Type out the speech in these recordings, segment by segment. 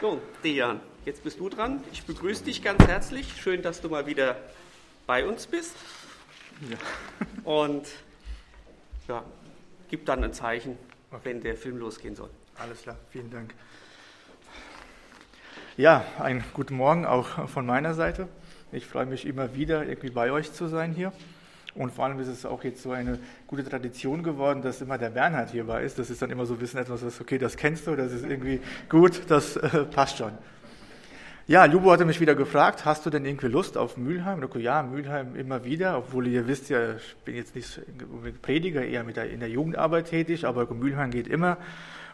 So, Dejan, jetzt bist du dran. Ich begrüße dich ganz herzlich. Schön, dass du mal wieder bei uns bist. Ja. Und ja, gib dann ein Zeichen, okay. wenn der Film losgehen soll. Alles klar, vielen Dank. Ja, einen guten Morgen auch von meiner Seite. Ich freue mich immer wieder, irgendwie bei euch zu sein hier. Und vor allem ist es auch jetzt so eine gute Tradition geworden, dass immer der Bernhard hierbei ist. Das ist dann immer so ein bisschen etwas, was, okay, das kennst du, das ist irgendwie gut, das äh, passt schon. Ja, Lubo hatte mich wieder gefragt, hast du denn irgendwie Lust auf Mülheim? Ich ja, Mülheim immer wieder, obwohl ihr wisst ja, ich bin jetzt nicht Prediger, eher mit der, in der Jugendarbeit tätig, aber Mülheim geht immer.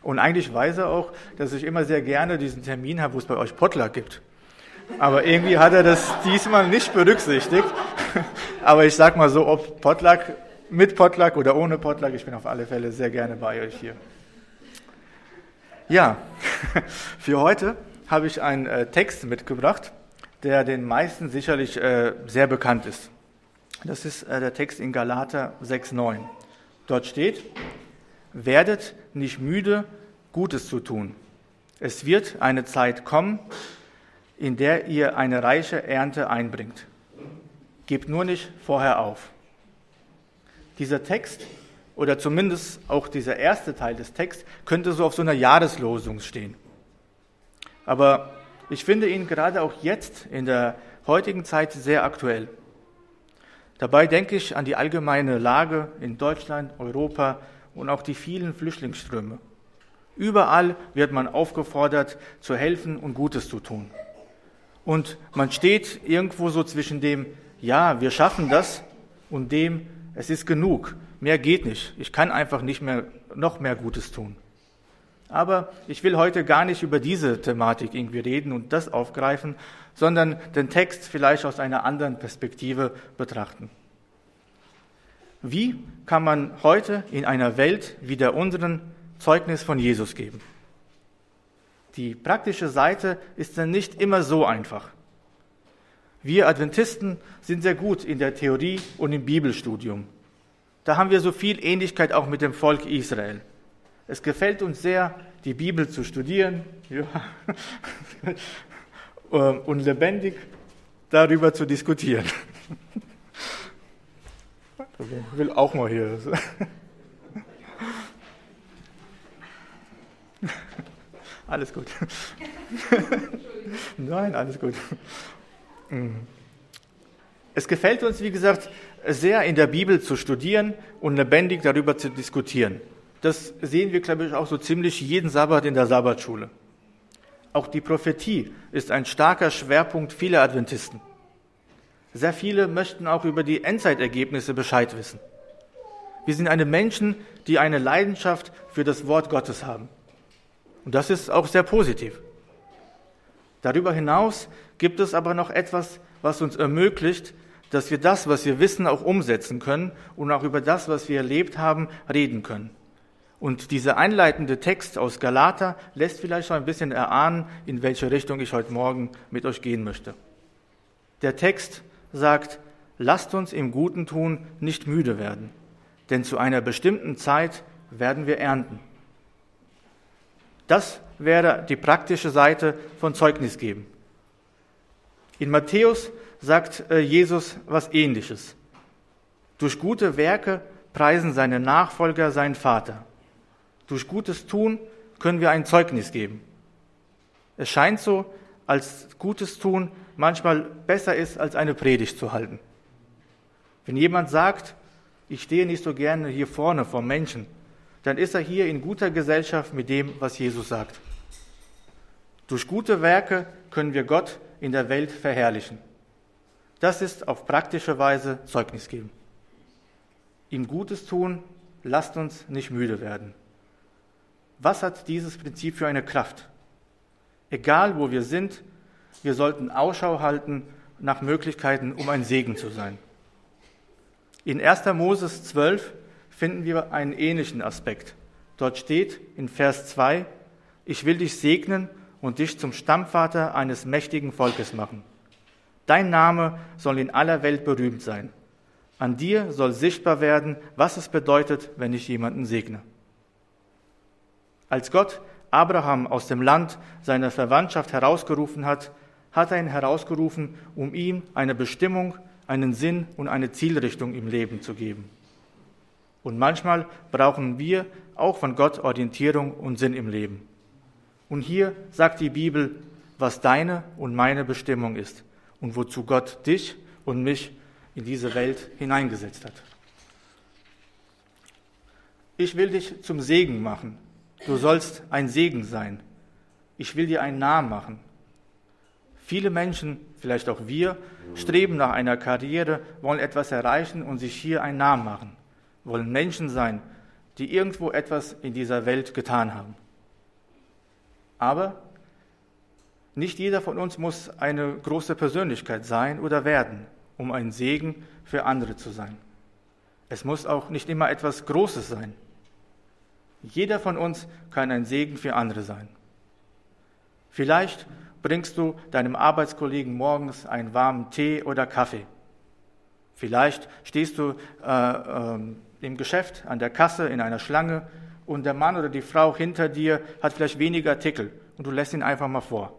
Und eigentlich weiß er auch, dass ich immer sehr gerne diesen Termin habe, wo es bei euch Potluck gibt. Aber irgendwie hat er das diesmal nicht berücksichtigt. Aber ich sag mal so, ob Potluck, mit Potluck oder ohne Potluck, ich bin auf alle Fälle sehr gerne bei euch hier. Ja, für heute habe ich einen äh, Text mitgebracht, der den meisten sicherlich äh, sehr bekannt ist. Das ist äh, der Text in Galater 6,9. Dort steht, werdet nicht müde, Gutes zu tun. Es wird eine Zeit kommen, in der ihr eine reiche Ernte einbringt. Gebt nur nicht vorher auf. Dieser Text oder zumindest auch dieser erste Teil des Texts könnte so auf so einer Jahreslosung stehen. Aber ich finde ihn gerade auch jetzt in der heutigen Zeit sehr aktuell. Dabei denke ich an die allgemeine Lage in Deutschland, Europa und auch die vielen Flüchtlingsströme. Überall wird man aufgefordert, zu helfen und Gutes zu tun. Und man steht irgendwo so zwischen dem, ja, wir schaffen das und dem, es ist genug, mehr geht nicht, ich kann einfach nicht mehr noch mehr Gutes tun. Aber ich will heute gar nicht über diese Thematik irgendwie reden und das aufgreifen, sondern den Text vielleicht aus einer anderen Perspektive betrachten. Wie kann man heute in einer Welt wie der unseren Zeugnis von Jesus geben? Die praktische Seite ist dann nicht immer so einfach. Wir Adventisten sind sehr gut in der Theorie und im Bibelstudium. Da haben wir so viel Ähnlichkeit auch mit dem Volk Israel. Es gefällt uns sehr, die Bibel zu studieren ja, und lebendig darüber zu diskutieren. Ich will auch mal hier. Alles gut. Nein, alles gut. Es gefällt uns, wie gesagt, sehr in der Bibel zu studieren und lebendig darüber zu diskutieren. Das sehen wir, glaube ich, auch so ziemlich jeden Sabbat in der Sabbatschule. Auch die Prophetie ist ein starker Schwerpunkt vieler Adventisten. Sehr viele möchten auch über die Endzeitergebnisse Bescheid wissen. Wir sind eine Menschen, die eine Leidenschaft für das Wort Gottes haben. Und das ist auch sehr positiv. Darüber hinaus gibt es aber noch etwas, was uns ermöglicht, dass wir das, was wir wissen, auch umsetzen können und auch über das, was wir erlebt haben, reden können. Und dieser einleitende Text aus Galater lässt vielleicht schon ein bisschen erahnen, in welche Richtung ich heute Morgen mit euch gehen möchte. Der Text sagt, lasst uns im Guten tun nicht müde werden, denn zu einer bestimmten Zeit werden wir ernten. Das wäre die praktische Seite von Zeugnis geben. In Matthäus sagt äh, Jesus was Ähnliches. Durch gute Werke preisen seine Nachfolger seinen Vater. Durch gutes Tun können wir ein Zeugnis geben. Es scheint so, als gutes Tun manchmal besser ist, als eine Predigt zu halten. Wenn jemand sagt, ich stehe nicht so gerne hier vorne vor Menschen, dann ist er hier in guter Gesellschaft mit dem, was Jesus sagt. Durch gute Werke können wir Gott in der Welt verherrlichen. Das ist auf praktische Weise Zeugnis geben. Ihm Gutes tun, lasst uns nicht müde werden. Was hat dieses Prinzip für eine Kraft? Egal wo wir sind, wir sollten Ausschau halten nach Möglichkeiten, um ein Segen zu sein. In 1. Moses 12 finden wir einen ähnlichen Aspekt. Dort steht in Vers 2, ich will dich segnen und dich zum Stammvater eines mächtigen Volkes machen. Dein Name soll in aller Welt berühmt sein. An dir soll sichtbar werden, was es bedeutet, wenn ich jemanden segne. Als Gott Abraham aus dem Land seiner Verwandtschaft herausgerufen hat, hat er ihn herausgerufen, um ihm eine Bestimmung, einen Sinn und eine Zielrichtung im Leben zu geben. Und manchmal brauchen wir auch von Gott Orientierung und Sinn im Leben. Und hier sagt die Bibel, was deine und meine Bestimmung ist und wozu Gott dich und mich in diese Welt hineingesetzt hat. Ich will dich zum Segen machen. Du sollst ein Segen sein. Ich will dir einen Namen machen. Viele Menschen, vielleicht auch wir, streben nach einer Karriere, wollen etwas erreichen und sich hier einen Namen machen, wollen Menschen sein, die irgendwo etwas in dieser Welt getan haben. Aber nicht jeder von uns muss eine große Persönlichkeit sein oder werden, um ein Segen für andere zu sein. Es muss auch nicht immer etwas Großes sein. Jeder von uns kann ein Segen für andere sein. Vielleicht bringst du deinem Arbeitskollegen morgens einen warmen Tee oder Kaffee. Vielleicht stehst du äh, äh, im Geschäft an der Kasse in einer Schlange und der Mann oder die Frau hinter dir hat vielleicht weniger Artikel und du lässt ihn einfach mal vor.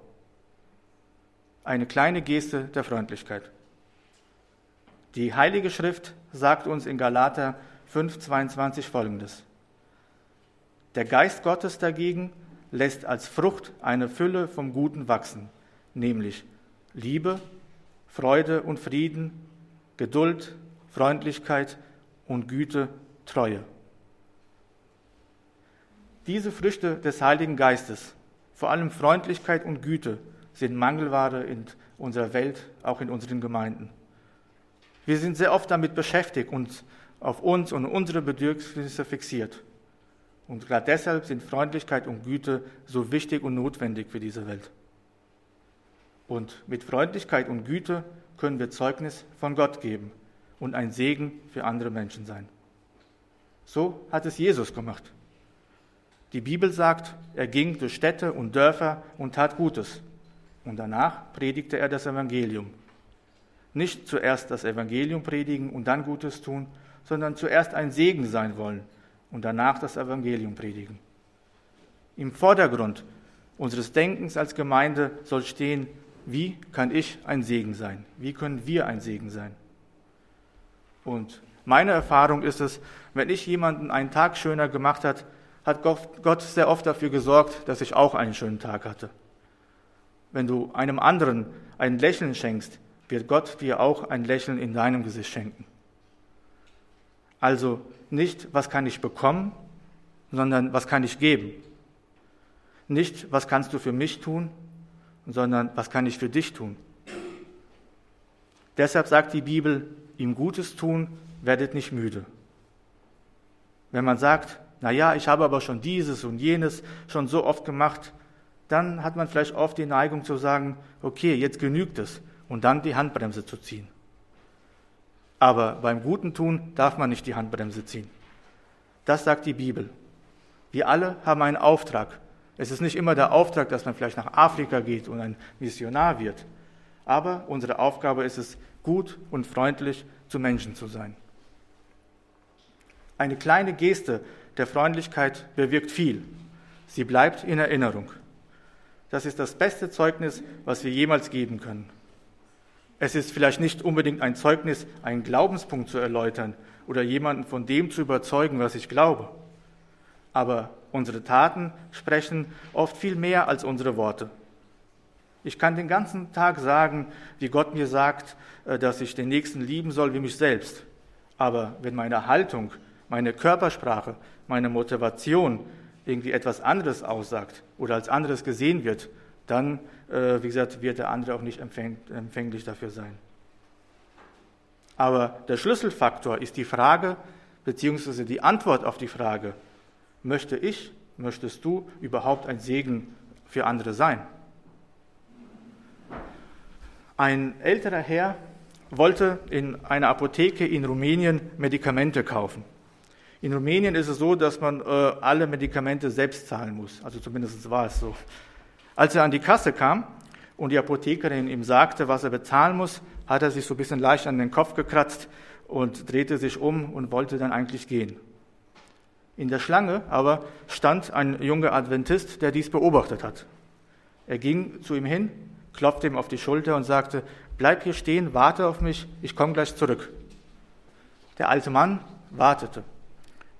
Eine kleine Geste der Freundlichkeit. Die Heilige Schrift sagt uns in Galater 5,22 folgendes. Der Geist Gottes dagegen lässt als Frucht eine Fülle vom Guten wachsen, nämlich Liebe, Freude und Frieden, Geduld, Freundlichkeit und Güte, Treue. Diese Früchte des Heiligen Geistes, vor allem Freundlichkeit und Güte, sind Mangelware in unserer Welt, auch in unseren Gemeinden. Wir sind sehr oft damit beschäftigt und auf uns und unsere Bedürfnisse fixiert. Und gerade deshalb sind Freundlichkeit und Güte so wichtig und notwendig für diese Welt. Und mit Freundlichkeit und Güte können wir Zeugnis von Gott geben und ein Segen für andere Menschen sein. So hat es Jesus gemacht. Die Bibel sagt, er ging durch Städte und Dörfer und tat Gutes. Und danach predigte er das Evangelium. Nicht zuerst das Evangelium predigen und dann Gutes tun, sondern zuerst ein Segen sein wollen und danach das Evangelium predigen. Im Vordergrund unseres Denkens als Gemeinde soll stehen, wie kann ich ein Segen sein? Wie können wir ein Segen sein? Und meine Erfahrung ist es, wenn ich jemanden einen Tag schöner gemacht hat, hat Gott sehr oft dafür gesorgt, dass ich auch einen schönen Tag hatte. Wenn du einem anderen ein Lächeln schenkst, wird Gott dir auch ein Lächeln in deinem Gesicht schenken. Also nicht, was kann ich bekommen, sondern was kann ich geben. Nicht, was kannst du für mich tun, sondern was kann ich für dich tun. Deshalb sagt die Bibel, ihm Gutes tun, werdet nicht müde. Wenn man sagt, na ja, ich habe aber schon dieses und jenes schon so oft gemacht, dann hat man vielleicht oft die Neigung zu sagen, okay, jetzt genügt es und dann die Handbremse zu ziehen. Aber beim guten Tun darf man nicht die Handbremse ziehen. Das sagt die Bibel. Wir alle haben einen Auftrag. Es ist nicht immer der Auftrag, dass man vielleicht nach Afrika geht und ein Missionar wird. Aber unsere Aufgabe ist es, gut und freundlich zu Menschen zu sein. Eine kleine Geste der Freundlichkeit bewirkt viel. Sie bleibt in Erinnerung. Das ist das beste Zeugnis, was wir jemals geben können. Es ist vielleicht nicht unbedingt ein Zeugnis, einen Glaubenspunkt zu erläutern oder jemanden von dem zu überzeugen, was ich glaube. Aber unsere Taten sprechen oft viel mehr als unsere Worte. Ich kann den ganzen Tag sagen, wie Gott mir sagt, äh, dass ich den Nächsten lieben soll wie mich selbst. Aber wenn meine Haltung, meine Körpersprache, meine Motivation irgendwie etwas anderes aussagt oder als anderes gesehen wird, dann, äh, wie gesagt, wird der andere auch nicht empfänglich dafür sein. Aber der Schlüsselfaktor ist die Frage, beziehungsweise die Antwort auf die Frage, möchte ich, möchtest du überhaupt ein Segen für andere sein? Ein älterer Herr wollte in einer Apotheke in Rumänien Medikamente kaufen. In Rumänien ist es so, dass man äh, alle Medikamente selbst zahlen muss. Also zumindest war es so. Als er an die Kasse kam und die Apothekerin ihm sagte, was er bezahlen muss, hat er sich so ein bisschen leicht an den Kopf gekratzt und drehte sich um und wollte dann eigentlich gehen. In der Schlange aber stand ein junger Adventist, der dies beobachtet hat. Er ging zu ihm hin, klopfte ihm auf die Schulter und sagte, bleib hier stehen, warte auf mich, ich komme gleich zurück. Der alte Mann wartete.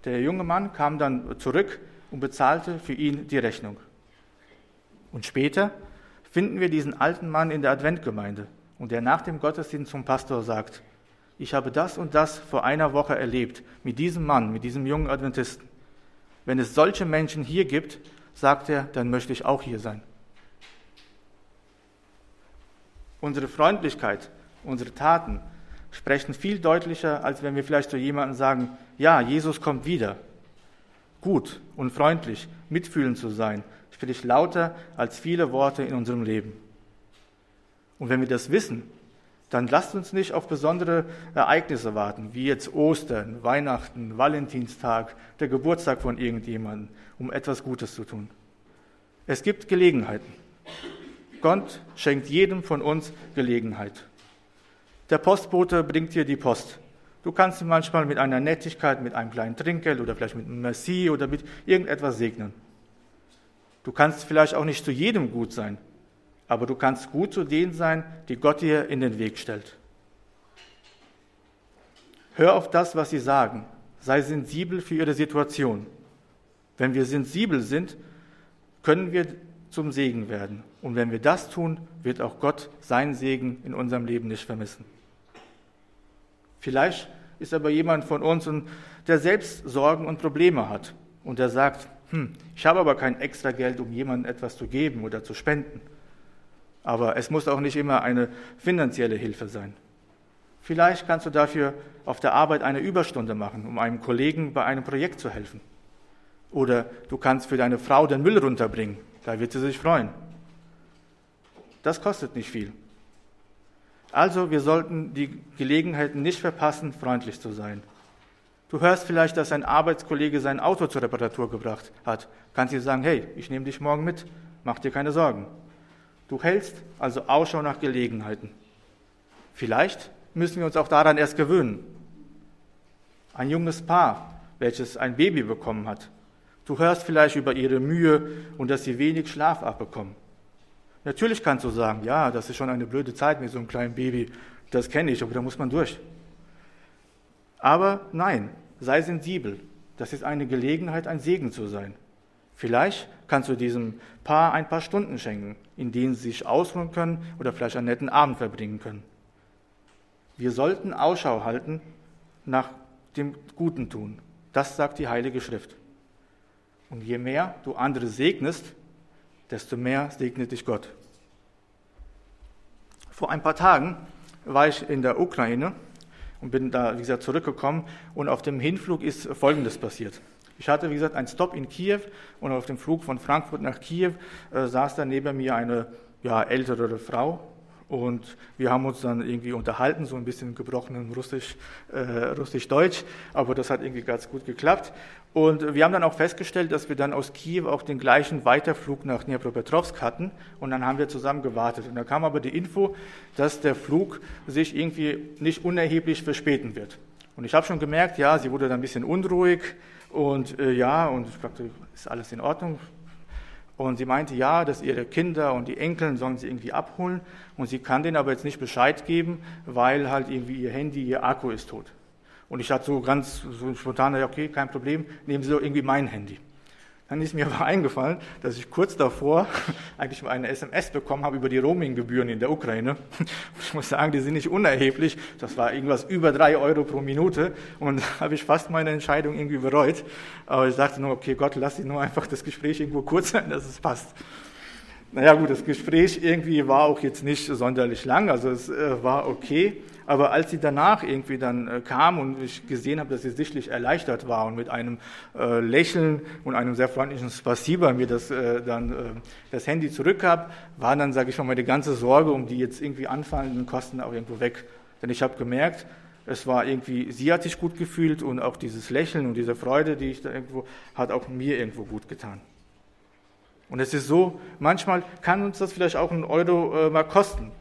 Der junge Mann kam dann zurück und bezahlte für ihn die Rechnung. Und später finden wir diesen alten Mann in der Adventgemeinde und der nach dem Gottesdienst zum Pastor sagt, ich habe das und das vor einer Woche erlebt mit diesem Mann, mit diesem jungen Adventisten. Wenn es solche Menschen hier gibt, sagt er, dann möchte ich auch hier sein. Unsere Freundlichkeit, unsere Taten sprechen viel deutlicher, als wenn wir vielleicht zu jemandem sagen, ja, Jesus kommt wieder. Gut und freundlich, mitfühlend zu sein, spricht lauter als viele Worte in unserem Leben. Und wenn wir das wissen, dann lasst uns nicht auf besondere Ereignisse warten, wie jetzt Ostern, Weihnachten, Valentinstag, der Geburtstag von irgendjemandem, um etwas Gutes zu tun. Es gibt Gelegenheiten. Gott schenkt jedem von uns Gelegenheit. Der Postbote bringt dir die Post. Du kannst ihn manchmal mit einer Nettigkeit, mit einem kleinen Trinkgeld oder vielleicht mit einem Merci oder mit irgendetwas segnen. Du kannst vielleicht auch nicht zu jedem gut sein, aber du kannst gut zu denen sein, die Gott dir in den Weg stellt. Hör auf das, was sie sagen. Sei sensibel für ihre Situation. Wenn wir sensibel sind, können wir zum Segen werden. Und wenn wir das tun, wird auch Gott seinen Segen in unserem Leben nicht vermissen. Vielleicht ist aber jemand von uns, der selbst Sorgen und Probleme hat und der sagt, hm, ich habe aber kein extra Geld, um jemandem etwas zu geben oder zu spenden. Aber es muss auch nicht immer eine finanzielle Hilfe sein. Vielleicht kannst du dafür auf der Arbeit eine Überstunde machen, um einem Kollegen bei einem Projekt zu helfen. Oder du kannst für deine Frau den Müll runterbringen da wird sie sich freuen. Das kostet nicht viel. Also wir sollten die Gelegenheiten nicht verpassen, freundlich zu sein. Du hörst vielleicht, dass ein Arbeitskollege sein Auto zur Reparatur gebracht hat. Kannst du sagen, hey, ich nehme dich morgen mit, mach dir keine Sorgen. Du hältst also Ausschau nach Gelegenheiten. Vielleicht müssen wir uns auch daran erst gewöhnen. Ein junges Paar, welches ein Baby bekommen hat, Du hörst vielleicht über ihre Mühe und dass sie wenig Schlaf abbekommen. Natürlich kannst du sagen, ja, das ist schon eine blöde Zeit mit so einem kleinen Baby, das kenne ich, aber da muss man durch. Aber nein, sei sensibel. Das ist eine Gelegenheit, ein Segen zu sein. Vielleicht kannst du diesem Paar ein paar Stunden schenken, in denen sie sich ausruhen können oder vielleicht einen netten Abend verbringen können. Wir sollten Ausschau halten nach dem Guten tun. Das sagt die Heilige Schrift. Und je mehr du andere segnest, desto mehr segnet dich Gott. Vor ein paar Tagen war ich in der Ukraine und bin da, wie gesagt, zurückgekommen und auf dem Hinflug ist Folgendes passiert. Ich hatte, wie gesagt, einen Stop in Kiew und auf dem Flug von Frankfurt nach Kiew äh, saß da neben mir eine ja, ältere Frau, und wir haben uns dann irgendwie unterhalten, so ein bisschen gebrochenen Russisch, äh, Russisch-Deutsch, aber das hat irgendwie ganz gut geklappt. Und wir haben dann auch festgestellt, dass wir dann aus Kiew auch den gleichen Weiterflug nach Dnipropetrovsk hatten. Und dann haben wir zusammen gewartet. Und da kam aber die Info, dass der Flug sich irgendwie nicht unerheblich verspäten wird. Und ich habe schon gemerkt, ja, sie wurde dann ein bisschen unruhig. Und äh, ja, und ich fragte, ist alles in Ordnung? Und sie meinte, ja, dass ihre Kinder und die Enkeln sollen sie irgendwie abholen. Und sie kann denen aber jetzt nicht Bescheid geben, weil halt irgendwie ihr Handy, ihr Akku ist tot. Und ich hatte so ganz so spontan, okay, kein Problem, nehmen Sie doch irgendwie mein Handy. Dann ist mir aber eingefallen, dass ich kurz davor eigentlich mal eine SMS bekommen habe über die Roaminggebühren in der Ukraine. Ich muss sagen, die sind nicht unerheblich. Das war irgendwas über drei Euro pro Minute. Und da habe ich fast meine Entscheidung irgendwie bereut. Aber ich dachte nur, okay, Gott, lass dich nur einfach das Gespräch irgendwo kurz sein, dass es passt. Naja gut, das Gespräch irgendwie war auch jetzt nicht sonderlich lang, also es äh, war okay. Aber als sie danach irgendwie dann äh, kam und ich gesehen habe, dass sie sichtlich erleichtert war und mit einem äh, Lächeln und einem sehr freundlichen Spasiba mir das äh, dann äh, das Handy zurückgab, war dann, sage ich mal, meine ganze Sorge um die jetzt irgendwie anfallenden Kosten auch irgendwo weg. Denn ich habe gemerkt, es war irgendwie, sie hat sich gut gefühlt und auch dieses Lächeln und diese Freude, die ich da irgendwo, hat auch mir irgendwo gut getan. Und es ist so, manchmal kann uns das vielleicht auch einen Euro äh, mal kosten.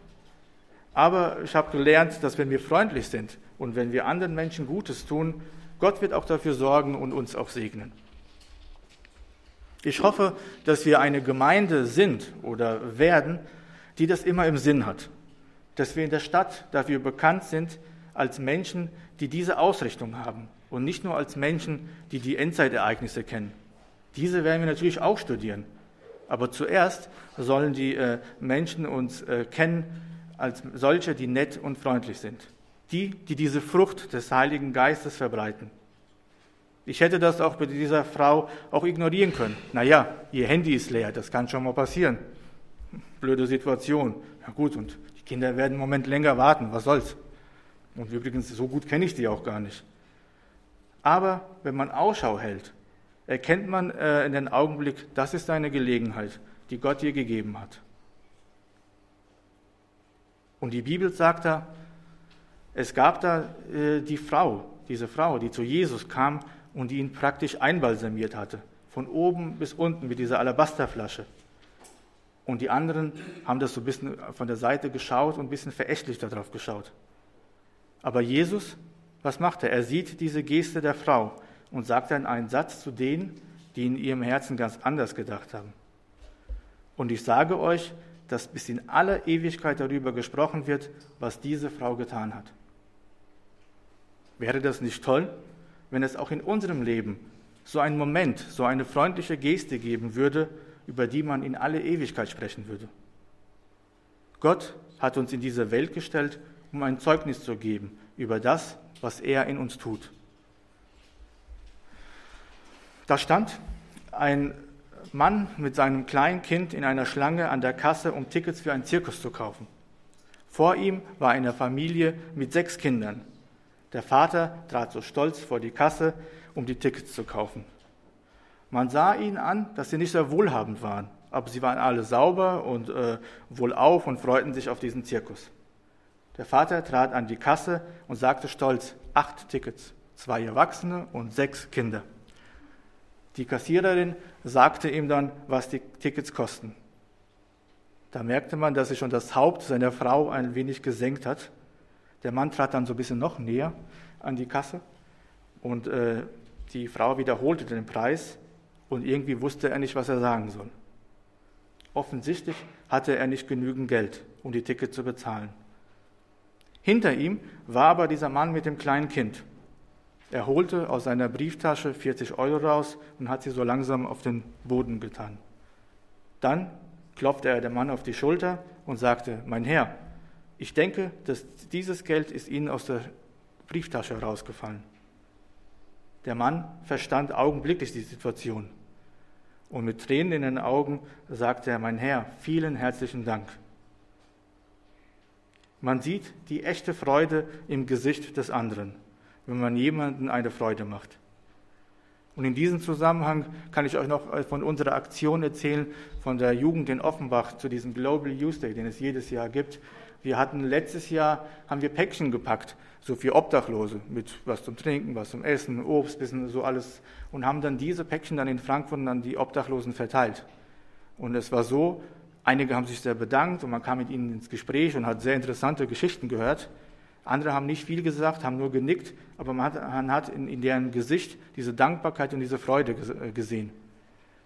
Aber ich habe gelernt, dass wenn wir freundlich sind und wenn wir anderen Menschen Gutes tun, Gott wird auch dafür sorgen und uns auch segnen. Ich hoffe, dass wir eine Gemeinde sind oder werden, die das immer im Sinn hat. Dass wir in der Stadt dafür bekannt sind als Menschen, die diese Ausrichtung haben und nicht nur als Menschen, die die Endzeitereignisse kennen. Diese werden wir natürlich auch studieren. Aber zuerst sollen die äh, Menschen uns äh, kennen als solche, die nett und freundlich sind. Die, die diese Frucht des Heiligen Geistes verbreiten. Ich hätte das auch bei dieser Frau auch ignorieren können. Naja, ihr Handy ist leer, das kann schon mal passieren. Blöde Situation. Ja gut, und die Kinder werden einen Moment länger warten, was soll's. Und übrigens, so gut kenne ich die auch gar nicht. Aber wenn man Ausschau hält, erkennt man äh, in den Augenblick, das ist eine Gelegenheit, die Gott dir gegeben hat. Und die Bibel sagt da, es gab da äh, die Frau, diese Frau, die zu Jesus kam und die ihn praktisch einbalsamiert hatte, von oben bis unten mit dieser Alabasterflasche. Und die anderen haben das so ein bisschen von der Seite geschaut und ein bisschen verächtlich darauf geschaut. Aber Jesus, was macht er? Er sieht diese Geste der Frau und sagt dann einen Satz zu denen, die in ihrem Herzen ganz anders gedacht haben. Und ich sage euch, dass bis in aller Ewigkeit darüber gesprochen wird, was diese Frau getan hat. Wäre das nicht toll, wenn es auch in unserem Leben so einen Moment, so eine freundliche Geste geben würde, über die man in alle Ewigkeit sprechen würde. Gott hat uns in diese Welt gestellt, um ein Zeugnis zu geben über das, was er in uns tut. Da stand ein Mann mit seinem kleinen Kind in einer Schlange an der Kasse, um Tickets für einen Zirkus zu kaufen. Vor ihm war eine Familie mit sechs Kindern. Der Vater trat so stolz vor die Kasse, um die Tickets zu kaufen. Man sah ihnen an, dass sie nicht sehr wohlhabend waren, aber sie waren alle sauber und äh, wohlauf und freuten sich auf diesen Zirkus. Der Vater trat an die Kasse und sagte stolz, acht Tickets, zwei Erwachsene und sechs Kinder. Die Kassiererin sagte ihm dann, was die Tickets kosten. Da merkte man, dass sich schon das Haupt seiner Frau ein wenig gesenkt hat der Mann trat dann so ein bisschen noch näher an die Kasse und äh, die Frau wiederholte den Preis und irgendwie wusste er nicht, was er sagen soll. Offensichtlich hatte er nicht genügend Geld, um die Tickets zu bezahlen. Hinter ihm war aber dieser Mann mit dem kleinen Kind. Er holte aus seiner Brieftasche 40 Euro raus und hat sie so langsam auf den Boden getan. Dann klopfte er dem Mann auf die Schulter und sagte, mein Herr, ich denke, dass dieses Geld ist ihnen aus der Brieftasche rausgefallen. Der Mann verstand augenblicklich die Situation. Und mit Tränen in den Augen sagte er, mein Herr, vielen herzlichen Dank. Man sieht die echte Freude im Gesicht des anderen, wenn man jemandem eine Freude macht. Und in diesem Zusammenhang kann ich euch noch von unserer Aktion erzählen, von der Jugend in Offenbach zu diesem Global Youth Day, den es jedes Jahr gibt. Wir hatten letztes Jahr, haben wir Päckchen gepackt, so für Obdachlose, mit was zum Trinken, was zum Essen, Obst, bisschen so alles, und haben dann diese Päckchen dann in Frankfurt an die Obdachlosen verteilt. Und es war so, einige haben sich sehr bedankt und man kam mit ihnen ins Gespräch und hat sehr interessante Geschichten gehört. Andere haben nicht viel gesagt, haben nur genickt, aber man hat, man hat in, in, deren Gesicht diese Dankbarkeit und diese Freude äh, gesehen.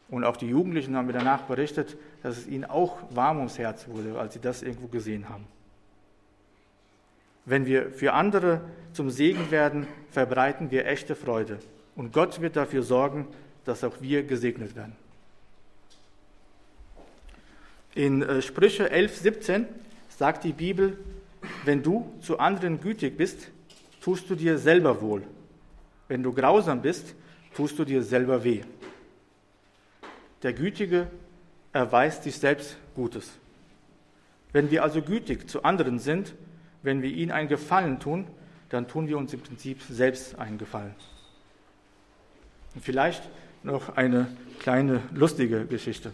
Und auch die Jugendlichen haben mir danach berichtet, dass es ihnen auch warm ums Herz wurde, als sie das irgendwo gesehen haben. Wenn wir für andere zum Segen werden, verbreiten wir echte Freude. Und Gott wird dafür sorgen, dass auch wir gesegnet werden. In äh, Sprüche 11, 17 sagt die Bibel, wenn du zu anderen gütig bist, tust du dir selber wohl. Wenn du grausam bist, tust du dir selber weh. Der Gütige erweist sich selbst Gutes. Wenn wir also gütig zu anderen sind, wenn wir ihnen einen Gefallen tun, dann tun wir uns im Prinzip selbst einen Gefallen. Und vielleicht noch eine kleine lustige Geschichte.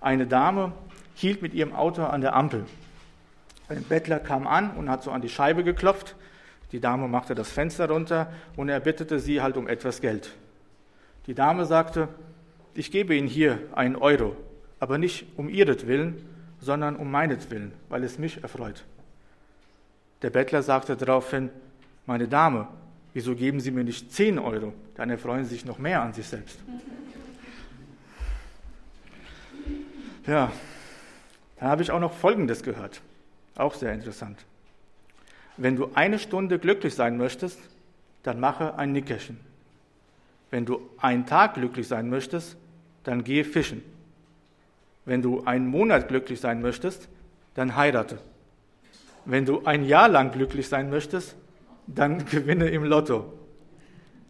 Eine Dame hielt mit ihrem Auto an der Ampel. Ein Bettler kam an und hat so an die Scheibe geklopft. Die Dame machte das Fenster runter und er bittete sie halt um etwas Geld. Die Dame sagte, ich gebe Ihnen hier einen Euro, aber nicht um Ihretwillen, sondern um meinetwillen, weil es mich erfreut. Der Bettler sagte daraufhin, meine Dame, Wieso geben Sie mir nicht 10 Euro? Dann erfreuen Sie sich noch mehr an sich selbst. Ja, dann habe ich auch noch Folgendes gehört. Auch sehr interessant. Wenn du eine Stunde glücklich sein möchtest, dann mache ein Nickerchen. Wenn du einen Tag glücklich sein möchtest, dann gehe fischen. Wenn du einen Monat glücklich sein möchtest, dann heirate. Wenn du ein Jahr lang glücklich sein möchtest, dann gewinne im Lotto.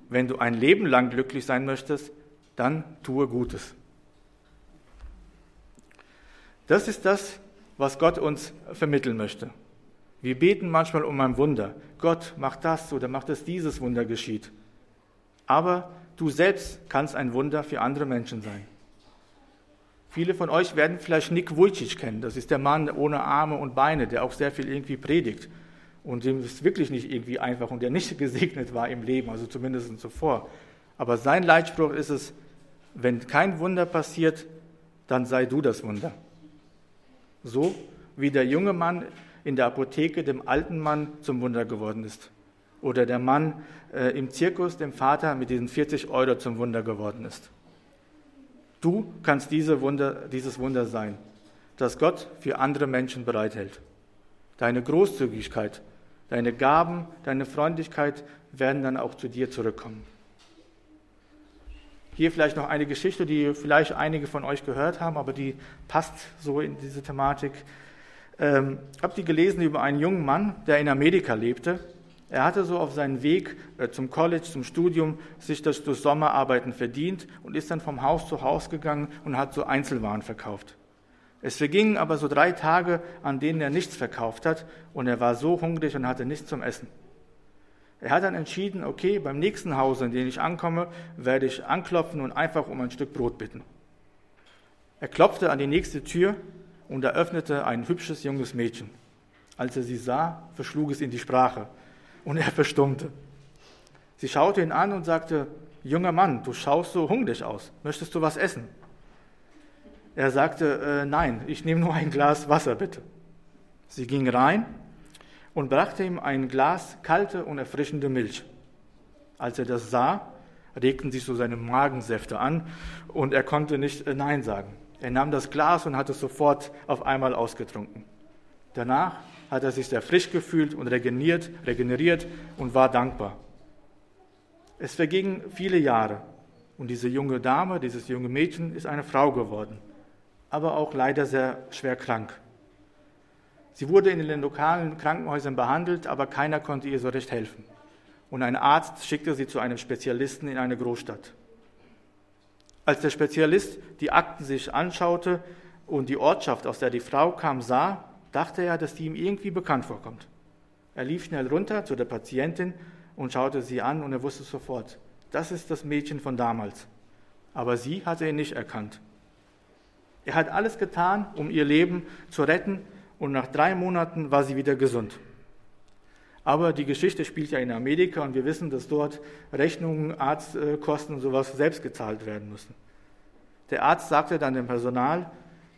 Wenn du ein Leben lang glücklich sein möchtest, dann tue Gutes. Das ist das, was Gott uns vermitteln möchte. Wir beten manchmal um ein Wunder. Gott, mach das oder mach dass dieses Wunder geschieht. Aber du selbst kannst ein Wunder für andere Menschen sein. Viele von euch werden vielleicht Nick Vujicic kennen. Das ist der Mann ohne Arme und Beine, der auch sehr viel irgendwie predigt. Und dem ist wirklich nicht irgendwie einfach und der nicht gesegnet war im Leben, also zumindest zuvor. Aber sein Leitspruch ist es, wenn kein Wunder passiert, dann sei du das Wunder. So wie der junge Mann in der Apotheke dem alten Mann zum Wunder geworden ist. Oder der Mann äh, im Zirkus dem Vater mit diesen 40 Euro zum Wunder geworden ist. Du kannst diese Wunder, dieses Wunder sein, das Gott für andere Menschen bereithält. Deine Großzügigkeit, deine Gaben, deine Freundlichkeit werden dann auch zu dir zurückkommen. Hier vielleicht noch eine Geschichte, die vielleicht einige von euch gehört haben, aber die passt so in diese Thematik. Ähm, habt ihr gelesen über einen jungen Mann, der in Amerika lebte? Er hatte so auf seinen Weg äh, zum College, zum Studium, sich das durch Sommerarbeiten verdient und ist dann vom Haus zu Haus gegangen und hat so Einzelwaren verkauft. Es vergingen aber so drei Tage, an denen er nichts verkauft hat und er war so hungrig und hatte nichts zum Essen. Er hat dann entschieden, okay, beim nächsten Haus, in dem ich ankomme, werde ich anklopfen und einfach um ein Stück Brot bitten. Er klopfte an die nächste Tür und eröffnete ein hübsches junges Mädchen. Als er sie sah, verschlug es ihn die Sprache und er verstummte. Sie schaute ihn an und sagte, junger Mann, du schaust so hungrig aus, möchtest du was essen? Er sagte, äh, nein, ich nehme nur ein Glas Wasser, bitte. Sie ging rein und brachte ihm ein Glas kalte und erfrischende Milch. Als er das sah, regten sich so seine Magensäfte an und er konnte nicht äh, Nein sagen. Er nahm das Glas und hat es sofort auf einmal ausgetrunken. Danach hat er sich sehr frisch gefühlt und regeneriert, regeneriert und war dankbar. Es vergingen viele Jahre und diese junge Dame, dieses junge Mädchen ist eine Frau geworden, aber auch leider sehr schwer krank. Sie wurde in den lokalen Krankenhäusern behandelt, aber keiner konnte ihr so recht helfen. Und ein Arzt schickte sie zu einem Spezialisten in eine Großstadt. Als der Spezialist die Akten sich anschaute und die Ortschaft, aus der die Frau kam, sah, dachte er, dass die ihm irgendwie bekannt vorkommt. Er lief schnell runter zu der Patientin und schaute sie an und er wusste sofort, das ist das Mädchen von damals. Aber sie hatte ihn nicht erkannt. Er hat alles getan, um ihr Leben zu retten und nach drei Monaten war sie wieder gesund. Aber die Geschichte spielt ja in Amerika und wir wissen, dass dort Rechnungen, Arztkosten und sowas selbst gezahlt werden müssen. Der Arzt sagte dann dem Personal,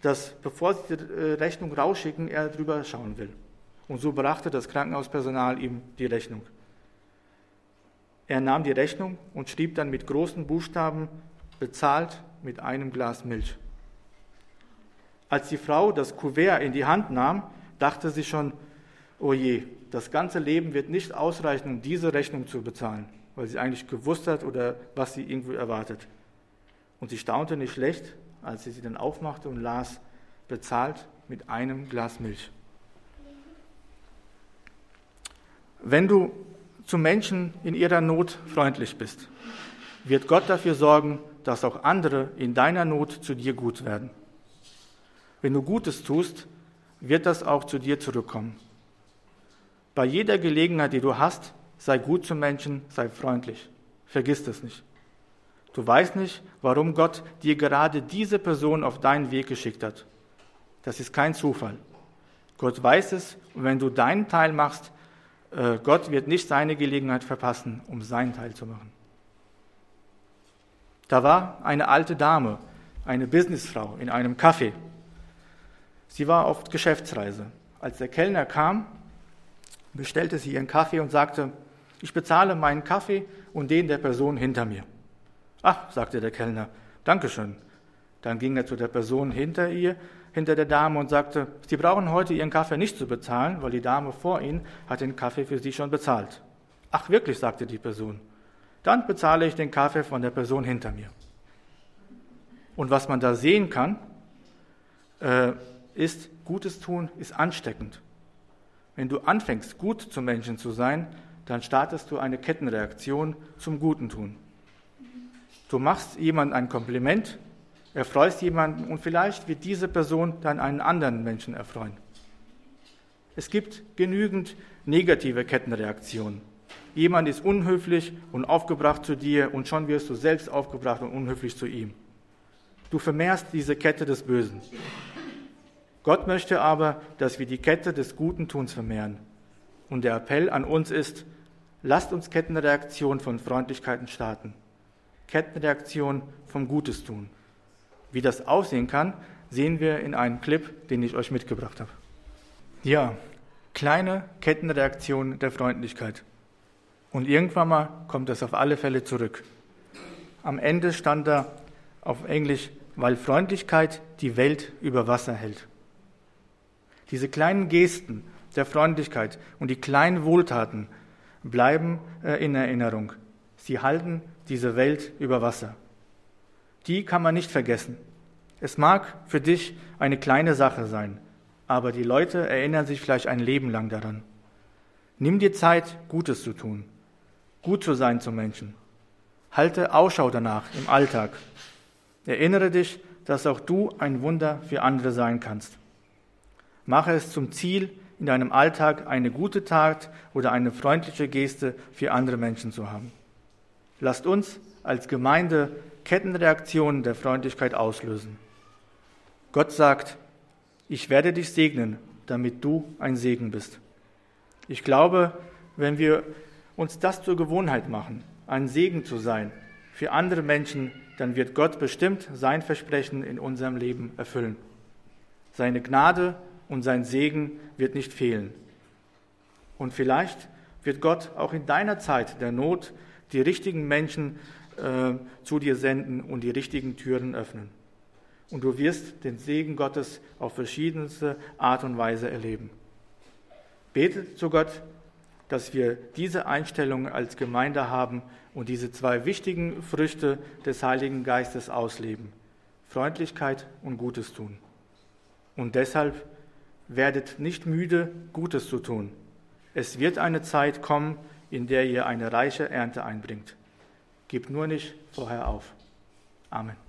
dass bevor sie die äh, Rechnung rausschicken, er drüber schauen will. Und so brachte das Krankenhauspersonal ihm die Rechnung. Er nahm die Rechnung und schrieb dann mit großen Buchstaben bezahlt mit einem Glas Milch. Als die Frau das Kuvert in die Hand nahm, dachte sie schon, oh je, das ganze Leben wird nicht ausreichen, um diese Rechnung zu bezahlen, weil sie eigentlich gewusst hat oder was sie irgendwo erwartet. Und sie staunte nicht schlecht, als sie sie dann aufmachte und las, bezahlt mit einem Glas Milch. Wenn du zu Menschen in ihrer Not freundlich bist, wird Gott dafür sorgen, dass auch andere in deiner Not zu dir gut werden. Wenn du Gutes tust, wird das auch zu dir zurückkommen. Bei jeder Gelegenheit, die du hast, sei gut zu Menschen, sei freundlich. Vergiss das nicht. Du weißt nicht, warum Gott dir gerade diese Person auf deinen Weg geschickt hat. Das ist kein Zufall. Gott weiß es und wenn du deinen Teil machst, äh, Gott wird nicht seine Gelegenheit verpassen, um seinen Teil zu machen. Da war eine alte Dame, eine Businessfrau in einem Café. Sie war auf Geschäftsreise. Als der Kellner kam, bestellte sie ihren Kaffee und sagte, Ich bezahle meinen Kaffee und den der Person hinter mir. Ach, sagte der Kellner, Dankeschön. Dann ging er zu der Person hinter ihr, hinter der Dame und sagte, Sie brauchen heute Ihren Kaffee nicht zu bezahlen, weil die Dame vor Ihnen hat den Kaffee für Sie schon bezahlt. Ach, wirklich, sagte die Person. Dann bezahle ich den Kaffee von der Person hinter mir. Und was man da sehen kann, äh, ist, Gutes tun ist ansteckend. Wenn du anfängst, gut zu Menschen zu sein, dann startest du eine Kettenreaktion zum Guten tun. Du machst jemandem ein Kompliment, erfreust jemanden und vielleicht wird diese Person dann einen anderen Menschen erfreuen. Es gibt genügend negative Kettenreaktionen. Jemand ist unhöflich und aufgebracht zu dir und schon wirst du selbst aufgebracht und unhöflich zu ihm. Du vermehrst diese Kette des Bösen. Gott möchte aber, dass wir die Kette des Guten Tuns vermehren. Und der Appell an uns ist, lasst uns Kettenreaktion von Freundlichkeiten starten. Kettenreaktion vom Gutes tun. Wie das aussehen kann, sehen wir in einem Clip, den ich euch mitgebracht habe. Ja, kleine Kettenreaktion der Freundlichkeit. Und irgendwann mal kommt das auf alle Fälle zurück. Am Ende stand da auf Englisch, weil Freundlichkeit die Welt über Wasser hält. Diese kleinen Gesten der Freundlichkeit und die kleinen Wohltaten bleiben äh, in Erinnerung. Sie halten diese Welt über Wasser. Die kann man nicht vergessen. Es mag für dich eine kleine Sache sein, aber die Leute erinnern sich vielleicht ein Leben lang daran. Nimm dir Zeit, Gutes zu tun gut zu sein zu Menschen. Halte Ausschau danach im Alltag. Erinnere dich, dass auch du ein Wunder für andere sein kannst. Mache es zum Ziel, in deinem Alltag eine gute Tat oder eine freundliche Geste für andere Menschen zu haben. Lasst uns als Gemeinde Kettenreaktionen der Freundlichkeit auslösen. Gott sagt, ich werde dich segnen, damit du ein Segen bist. Ich glaube, wenn wir uns das zur Gewohnheit machen, ein Segen zu sein für andere Menschen, dann wird Gott bestimmt sein Versprechen in unserem Leben erfüllen. Seine Gnade und sein Segen wird nicht fehlen. Und vielleicht wird Gott auch in deiner Zeit der Not die richtigen Menschen äh, zu dir senden und die richtigen Türen öffnen. Und du wirst den Segen Gottes auf verschiedenste Art und Weise erleben. Bete zu Gott, dass wir diese Einstellung als Gemeinde haben und diese zwei wichtigen Früchte des Heiligen Geistes ausleben. Freundlichkeit und Gutes tun. Und deshalb werdet nicht müde, Gutes zu tun. Es wird eine Zeit kommen, in der ihr eine reiche Ernte einbringt. Gebt nur nicht vorher auf. Amen.